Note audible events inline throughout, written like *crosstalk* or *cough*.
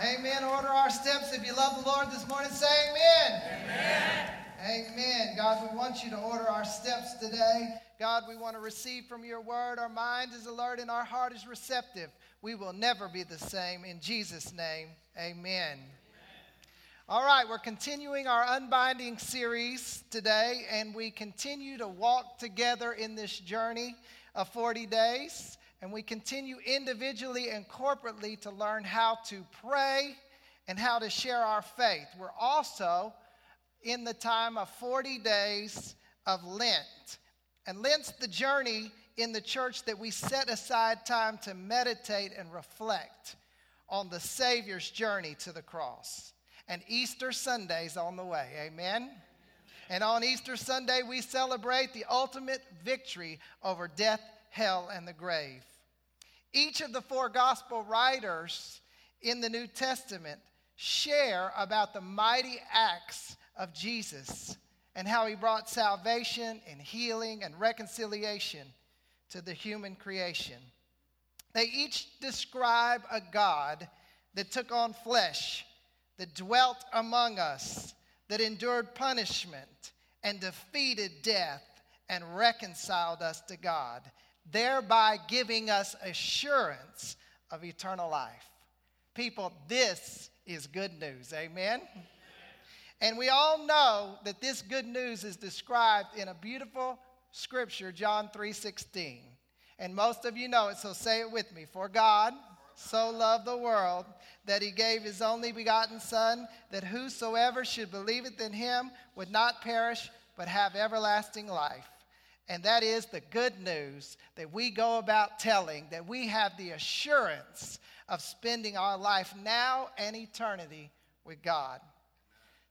Amen. Order our steps. If you love the Lord this morning, say amen. Amen. Amen. God, we want you to order our steps today. God, we want to receive from your word. Our mind is alert and our heart is receptive. We will never be the same. In Jesus' name, amen. All right, we're continuing our unbinding series today, and we continue to walk together in this journey of 40 days. And we continue individually and corporately to learn how to pray and how to share our faith. We're also in the time of 40 days of Lent. And Lent's the journey in the church that we set aside time to meditate and reflect on the Savior's journey to the cross. And Easter Sunday's on the way. Amen. And on Easter Sunday, we celebrate the ultimate victory over death, hell, and the grave. Each of the four gospel writers in the New Testament share about the mighty acts of Jesus and how he brought salvation and healing and reconciliation to the human creation. They each describe a God that took on flesh, that dwelt among us, that endured punishment and defeated death and reconciled us to God thereby giving us assurance of eternal life. People, this is good news. Amen? And we all know that this good news is described in a beautiful scripture, John 3:16. And most of you know it, so say it with me. For God so loved the world that he gave his only begotten Son, that whosoever should believeth in him would not perish, but have everlasting life. And that is the good news that we go about telling, that we have the assurance of spending our life now and eternity with God.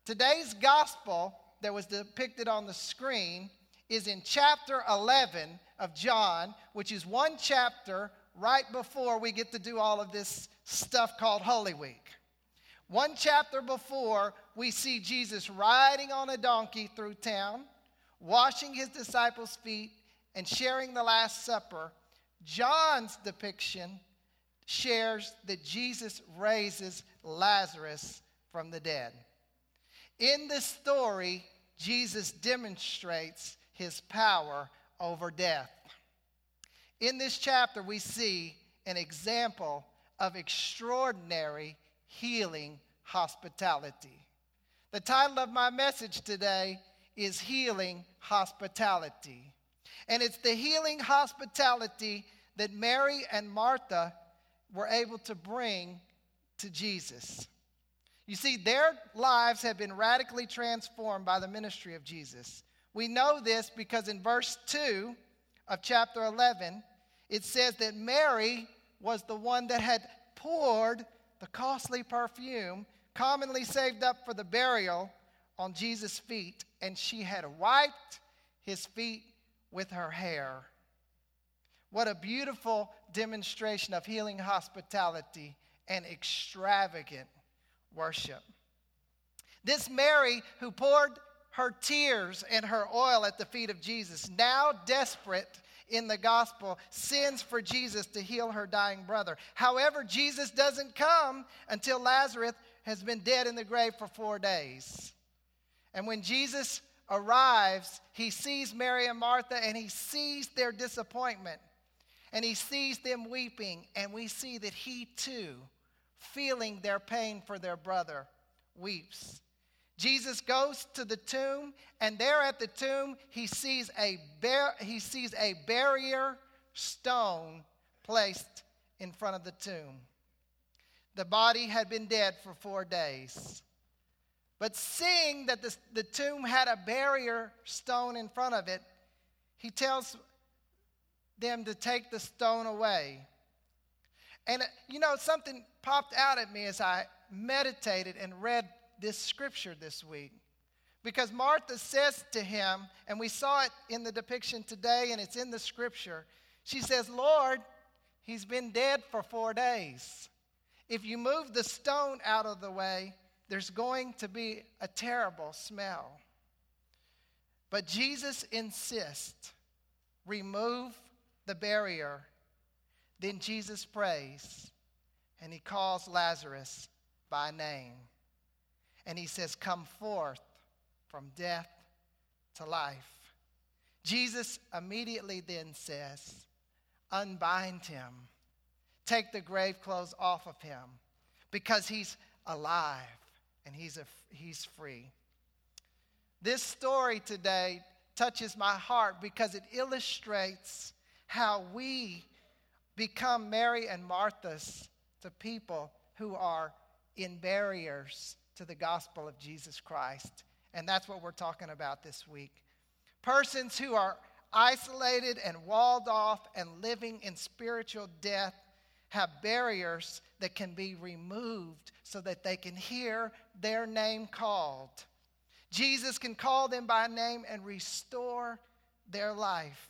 Today's gospel that was depicted on the screen is in chapter 11 of John, which is one chapter right before we get to do all of this stuff called Holy Week. One chapter before, we see Jesus riding on a donkey through town washing his disciples' feet, and sharing the Last Supper, John's depiction shares that Jesus raises Lazarus from the dead. In this story, Jesus demonstrates his power over death. In this chapter, we see an example of extraordinary healing hospitality. The title of my message today is healing hospitality. And it's the healing hospitality that Mary and Martha were able to bring to Jesus. You see, their lives have been radically transformed by the ministry of Jesus. We know this because in verse 2 of chapter 11, it says that Mary was the one that had poured the costly perfume commonly saved up for the burial on Jesus' feet, and she had wiped his feet with her hair. What a beautiful demonstration of healing hospitality and extravagant worship. This Mary who poured her tears and her oil at the feet of Jesus, now desperate in the gospel, sends for Jesus to heal her dying brother. However, Jesus doesn't come until Lazarus has been dead in the grave for four days. And when Jesus arrives, he sees Mary and Martha and he sees their disappointment and he sees them weeping. And we see that he too, feeling their pain for their brother, weeps. Jesus goes to the tomb, and there at the tomb, he sees a, bar- he sees a barrier stone placed in front of the tomb. The body had been dead for four days. But seeing that the, the tomb had a barrier stone in front of it, he tells them to take the stone away. And, uh, you know, something popped out at me as I meditated and read this scripture this week. Because Martha says to him, and we saw it in the depiction today, and it's in the scripture. She says, Lord, he's been dead for four days. If you move the stone out of the way, there's going to be a terrible smell. But Jesus insists remove the barrier. Then Jesus prays and he calls Lazarus by name. And he says, Come forth from death to life. Jesus immediately then says, Unbind him, take the grave clothes off of him, because he's alive and he's, a, he's free. This story today touches my heart because it illustrates how we become Mary and Martha's to people who are in barriers to the gospel of Jesus Christ. And that's what we're talking about this week. Persons who are isolated and walled off and living in spiritual death have barriers that can be removed so that they can hear their name called. Jesus can call them by name and restore their life.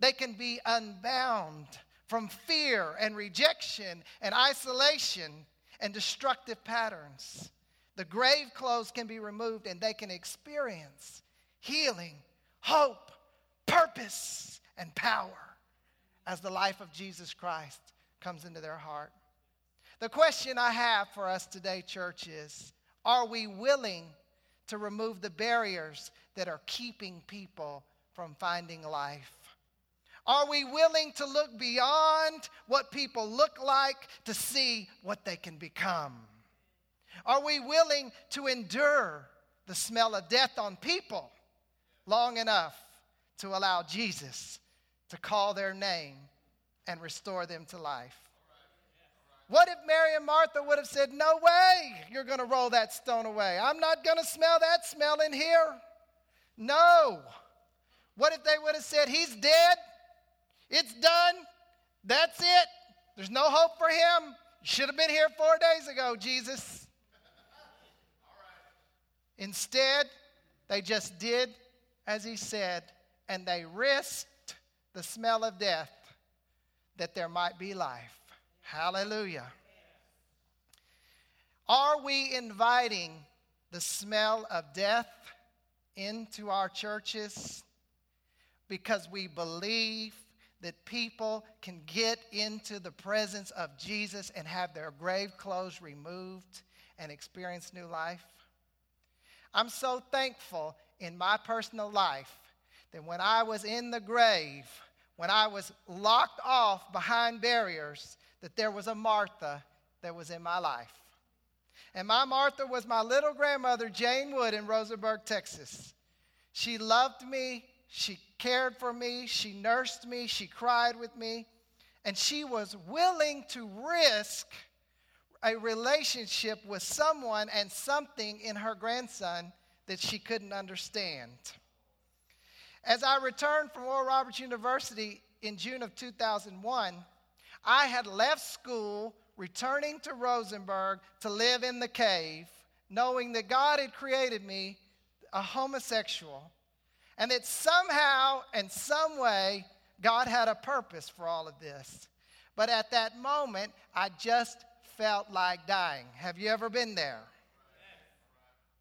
They can be unbound from fear and rejection and isolation and destructive patterns. The grave clothes can be removed and they can experience healing, hope, purpose, and power as the life of Jesus Christ comes into their heart. The question I have for us today, church, is are we willing to remove the barriers that are keeping people from finding life? Are we willing to look beyond what people look like to see what they can become? Are we willing to endure the smell of death on people long enough to allow Jesus to call their name and restore them to life? What if Mary and Martha would have said, No way, you're going to roll that stone away. I'm not going to smell that smell in here. No. What if they would have said, He's dead? It's done. That's it. There's no hope for him. You should have been here four days ago, Jesus. Instead, they just did as he said, and they risked the smell of death that there might be life. Hallelujah. Are we inviting the smell of death into our churches because we believe that people can get into the presence of Jesus and have their grave clothes removed and experience new life? I'm so thankful in my personal life that when I was in the grave, when I was locked off behind barriers, that there was a Martha that was in my life. And my Martha was my little grandmother, Jane Wood, in Rosenberg, Texas. She loved me, she cared for me, she nursed me, she cried with me, and she was willing to risk a relationship with someone and something in her grandson that she couldn't understand. As I returned from Oral Roberts University in June of 2001, I had left school, returning to Rosenberg to live in the cave, knowing that God had created me a homosexual and that somehow and some way God had a purpose for all of this. But at that moment, I just felt like dying. Have you ever been there?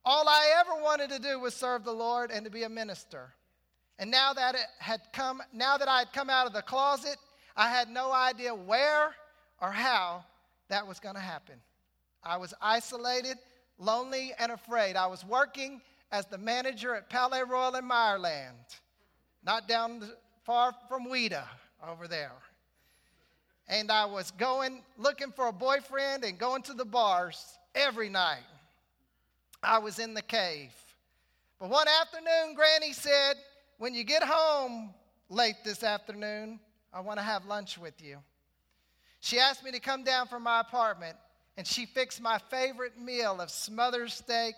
All I ever wanted to do was serve the Lord and to be a minister. And now that it had come, now that I had come out of the closet, I had no idea where or how that was going to happen. I was isolated, lonely, and afraid. I was working as the manager at Palais Royal in Meyerland, not down the, far from Ouida over there. And I was going, looking for a boyfriend and going to the bars every night. I was in the cave. But one afternoon, Granny said, When you get home late this afternoon, I want to have lunch with you. She asked me to come down from my apartment, and she fixed my favorite meal of smothered steak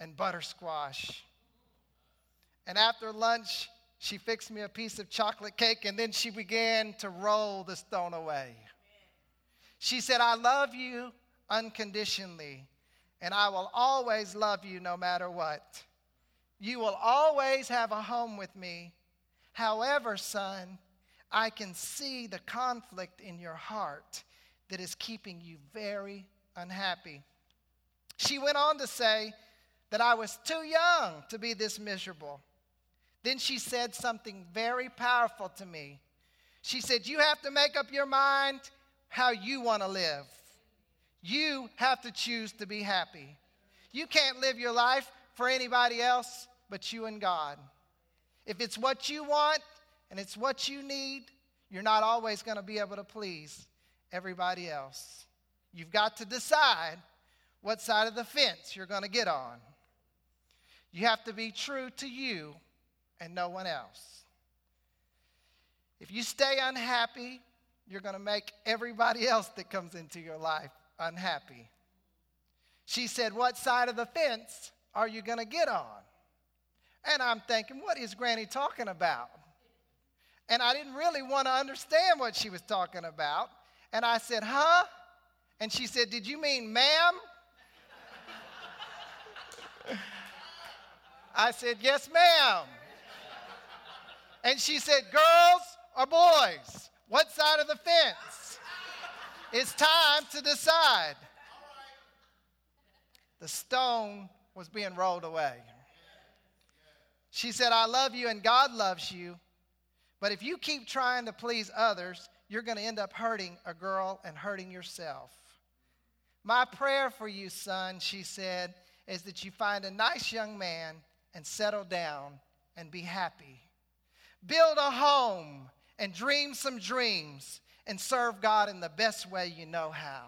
and butter squash. And after lunch, she fixed me a piece of chocolate cake, and then she began to roll the stone away. She said, I love you unconditionally, and I will always love you no matter what. You will always have a home with me. However, son, I can see the conflict in your heart that is keeping you very unhappy. She went on to say that I was too young to be this miserable. Then she said something very powerful to me. She said, You have to make up your mind how you want to live. You have to choose to be happy. You can't live your life for anybody else but you and God. If it's what you want and it's what you need, you're not always going to be able to please everybody else. You've got to decide what side of the fence you're going to get on. You have to be true to you and no one else. If you stay unhappy, you're going to make everybody else that comes into your life unhappy. She said, What side of the fence are you going to get on? And I'm thinking, What is Granny talking about? And I didn't really want to understand what she was talking about. And I said, Huh? And she said, Did you mean ma'am? I said, Yes, ma'am. And she said, Girls or boys? What side of the fence? It's time to decide. The stone was being rolled away. She said, I love you and God loves you, but if you keep trying to please others, you're going to end up hurting a girl and hurting yourself. My prayer for you, son, she said, is that you find a nice young man and settle down and be happy. Build a home and dream some dreams and serve God in the best way you know how.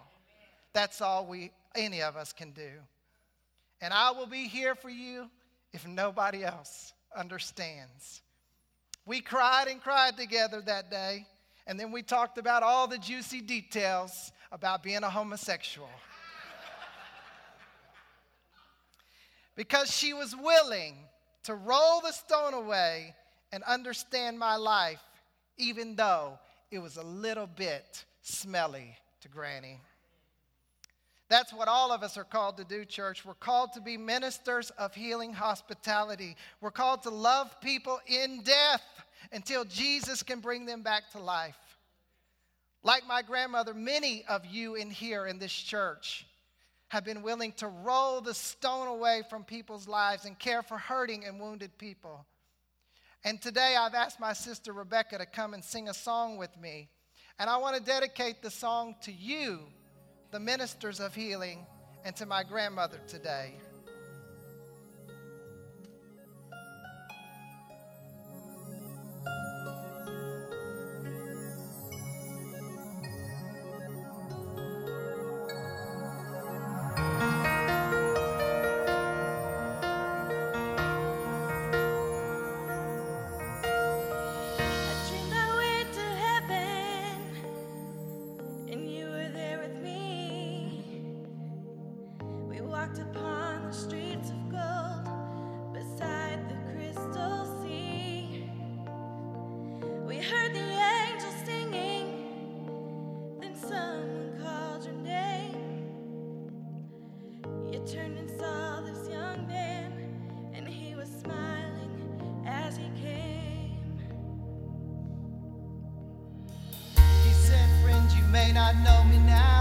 That's all we any of us can do. And I will be here for you if nobody else understands. We cried and cried together that day, and then we talked about all the juicy details about being a homosexual. *laughs* because she was willing to roll the stone away and understand my life, even though it was a little bit smelly to Granny. That's what all of us are called to do, church. We're called to be ministers of healing hospitality. We're called to love people in death until Jesus can bring them back to life. Like my grandmother, many of you in here in this church have been willing to roll the stone away from people's lives and care for hurting and wounded people. And today I've asked my sister Rebecca to come and sing a song with me. And I want to dedicate the song to you, the ministers of healing, and to my grandmother today. Not know me now.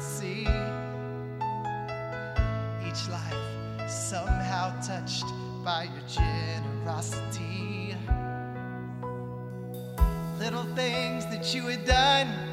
see. Each life somehow touched by your generosity. Little things that you had done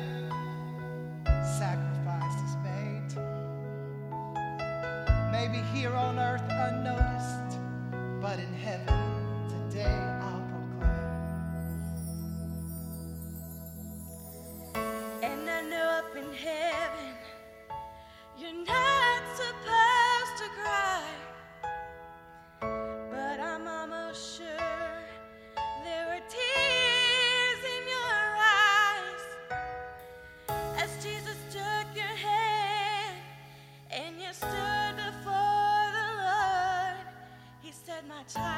He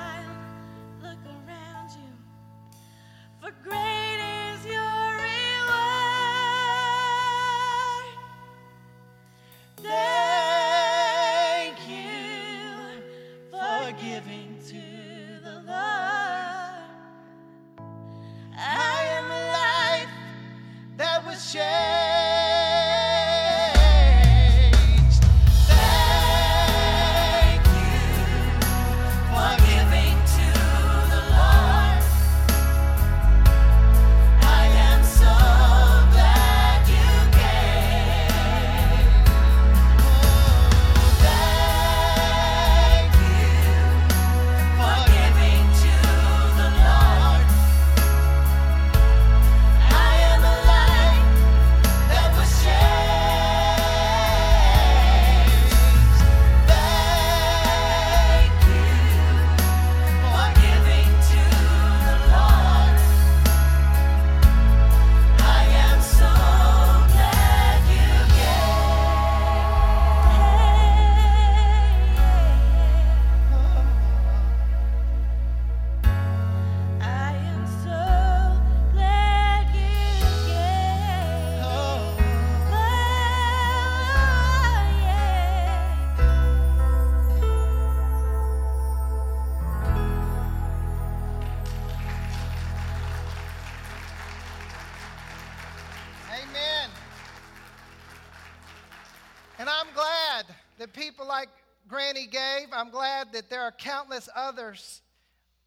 that people like Granny gave. I'm glad that there are countless others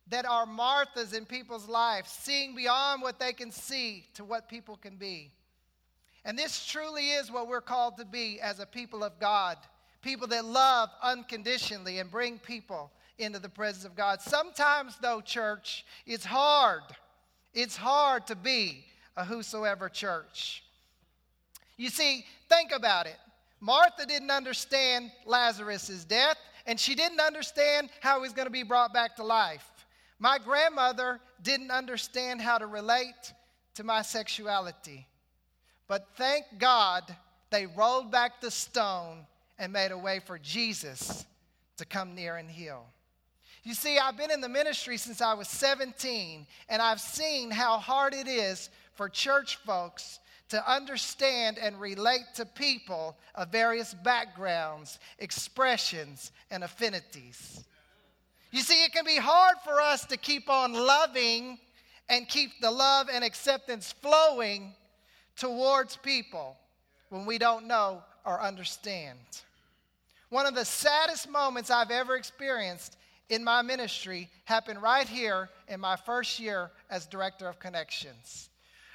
that are Marthas in people's lives, seeing beyond what they can see to what people can be. And this truly is what we're called to be as a people of God people that love unconditionally and bring people into the presence of God. Sometimes, though, church, it's hard. It's hard to be a whosoever church. You see, think about it. Martha didn't understand Lazarus' death, and she didn't understand how he was going to be brought back to life. My grandmother didn't understand how to relate to my sexuality. But thank God they rolled back the stone and made a way for Jesus to come near and heal. You see, I've been in the ministry since I was 17, and I've seen how hard it is for church folks to understand and relate to people of various backgrounds, expressions, and affinities. You see, it can be hard for us to keep on loving and keep the love and acceptance flowing towards people when we don't know or understand. One of the saddest moments I've ever experienced in my ministry happened right here in my first year as director of connections.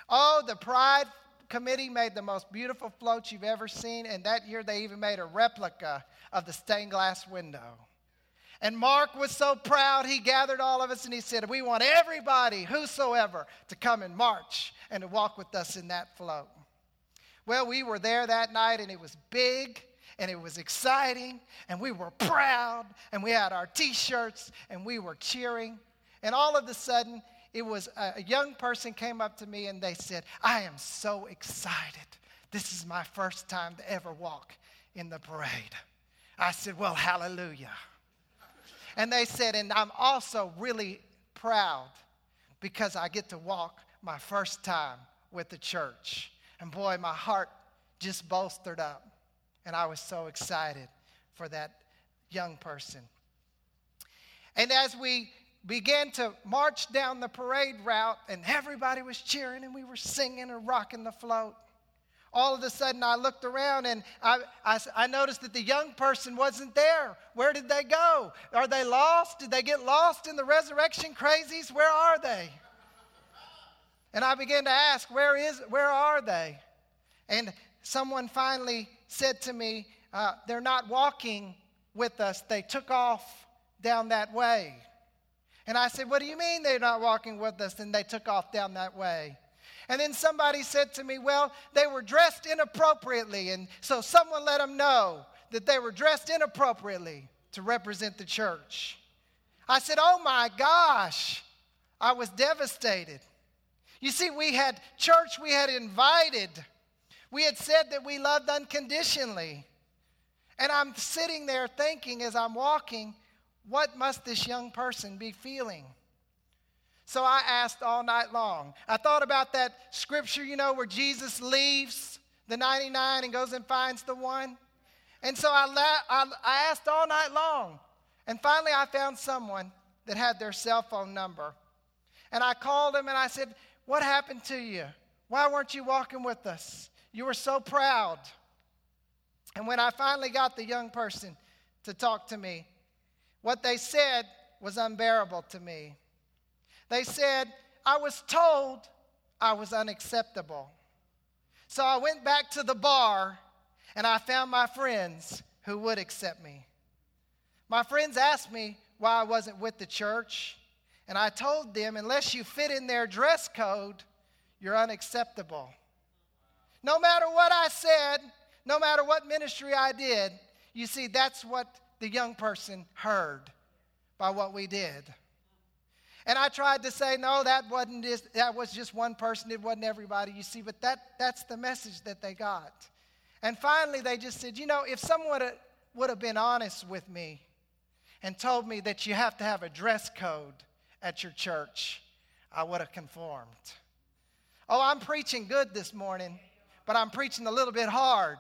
Oh, the Pride Committee made the most beautiful floats you've ever seen, and that year they even made a replica of the stained glass window. And Mark was so proud, he gathered all of us and he said, We want everybody, whosoever, to come and march and to walk with us in that float. Well, we were there that night and it was big and it was exciting and we were proud and we had our t shirts and we were cheering. And all of a sudden, it was a, young person came up to me and they said, I am so excited. This is my first time to ever walk in the parade. I said, Well, hallelujah. And they said, and I'm also really proud because I get to walk my first time with the church. And boy, my heart just bolstered up. And I was so excited for that young person. And as we began to march down the parade route, and everybody was cheering and we were singing and rocking the float, all of a sudden I looked around and I, I, I, noticed that the young person wasn't there. Where did they go? Are they lost? Did they get lost in the resurrection crazies? Where are they? And I began to ask, where, is, where are they? And someone finally said to me, uh, They're not walking with us. They took off down that way. And I said, What do you mean they're not walking with us? And they took off down that way. And then somebody said to me, Well, they were dressed inappropriately. And so someone let them know that they were dressed inappropriately to represent the church. I said, Oh my gosh. I was devastated. You see, we had church, we had invited, we had said that we loved unconditionally. And I'm sitting there thinking as I'm walking, what must this young person be feeling? So I asked all night long. I thought about that scripture, you know, where Jesus leaves the 99 and goes and finds the one. And so I, la- I, I asked all night long. And finally, I found someone that had their cell phone number. And I called him and I said, What happened to you? Why weren't you walking with us? You were so proud. And when I finally got the young person to talk to me, what they said was unbearable to me. They said, I was told I was unacceptable. So I went back to the bar and I found my friends who would accept me. My friends asked me why I wasn't with the church, and I told them, unless you fit in their dress code, you're unacceptable. No matter what I said, no matter what ministry I did, you see, that's what the young person heard by what we did. And I tried to say, no, that wasn't just, that was just one person, it wasn't everybody, you see, but that, that's the message that they got. And finally, they just said, you know, if someone would have been honest with me and told me that you have to have a dress code at your church, I would have conformed. Oh, I'm preaching good this morning, but I'm preaching a little bit hard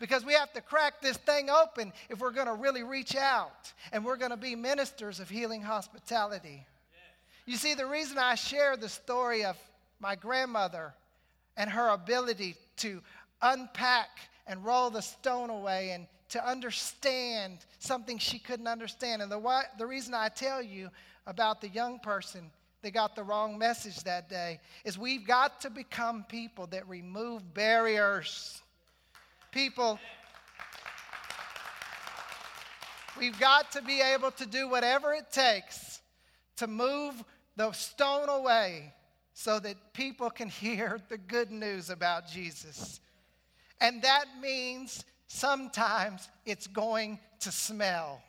because we have to crack this thing open if we're going to really reach out and we're going to be ministers of healing hospitality. You see, the reason I share the story of my grandmother and her ability to unpack and roll the stone away and to understand something she couldn't understand. And the, why, the reason I tell you about the young person that got the wrong message that day is we've got to become people that remove barriers. People, we've got to be able to do whatever it takes to move the stone away so that people can *laughs* hear the good news about Jesus. And that means sometimes it's going to smell.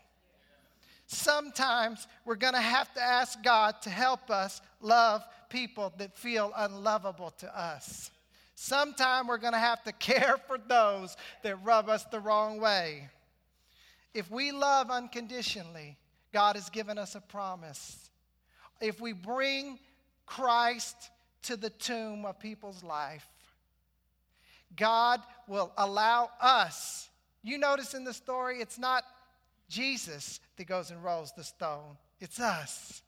Sometimes we're going to have to ask God to help us love people that feel unlovable to us. Sometimes we're going to have to *laughs* care for those that rub us the wrong way. If we love unconditionally, God has given us a promise if we bring Christ to the tomb of people's life, God will allow us. You notice in the story, it's not Jesus that goes and rolls the stone, it's us.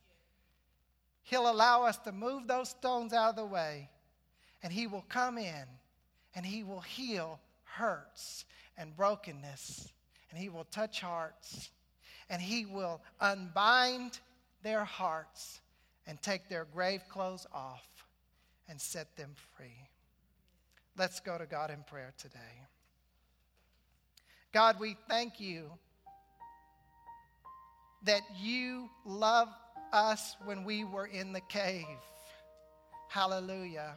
He'll allow us to move those stones out of the way, and He will come in and He will heal hurts and brokenness, and He will touch hearts, and He will unbind their hearts and take their grave clothes off and set them free. Let's go to God in prayer today. God, we thank you that you loved us when we were in the cave. Hallelujah.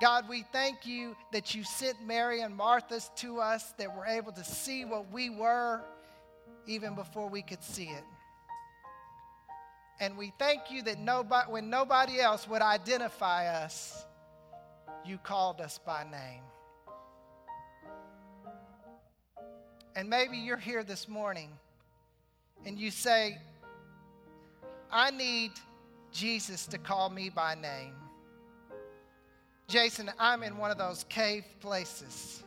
God, we thank you that you sent Mary and Martha's to us, that we're able to see what we were even before we could see it. And we thank you that nobody, when nobody else would identify us, you called us by name. And maybe you're here this morning and you say, I need Jesus to call me by name. Jason, I'm in one of those cave places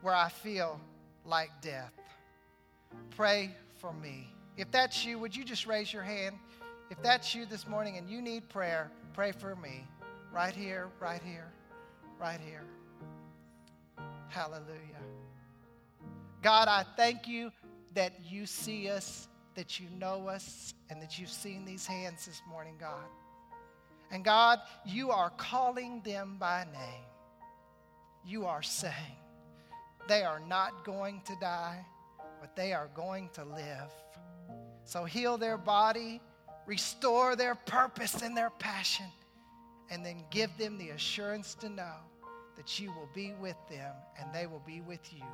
where I feel like death. Pray for me. If that's you, would you just raise your hand? If that's you this morning and you need prayer, pray for me. Right here, right here, right here. Hallelujah. God, I thank you that you see us, that you know us, and that you've seen these hands this morning, God. And God, you are calling them by name. You are saying they are not going to die, but they are going to live. So heal their body, restore their purpose and their passion, and then give them the assurance to know that you will be with them and they will be with you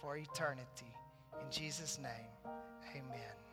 for eternity. In Jesus' name, amen.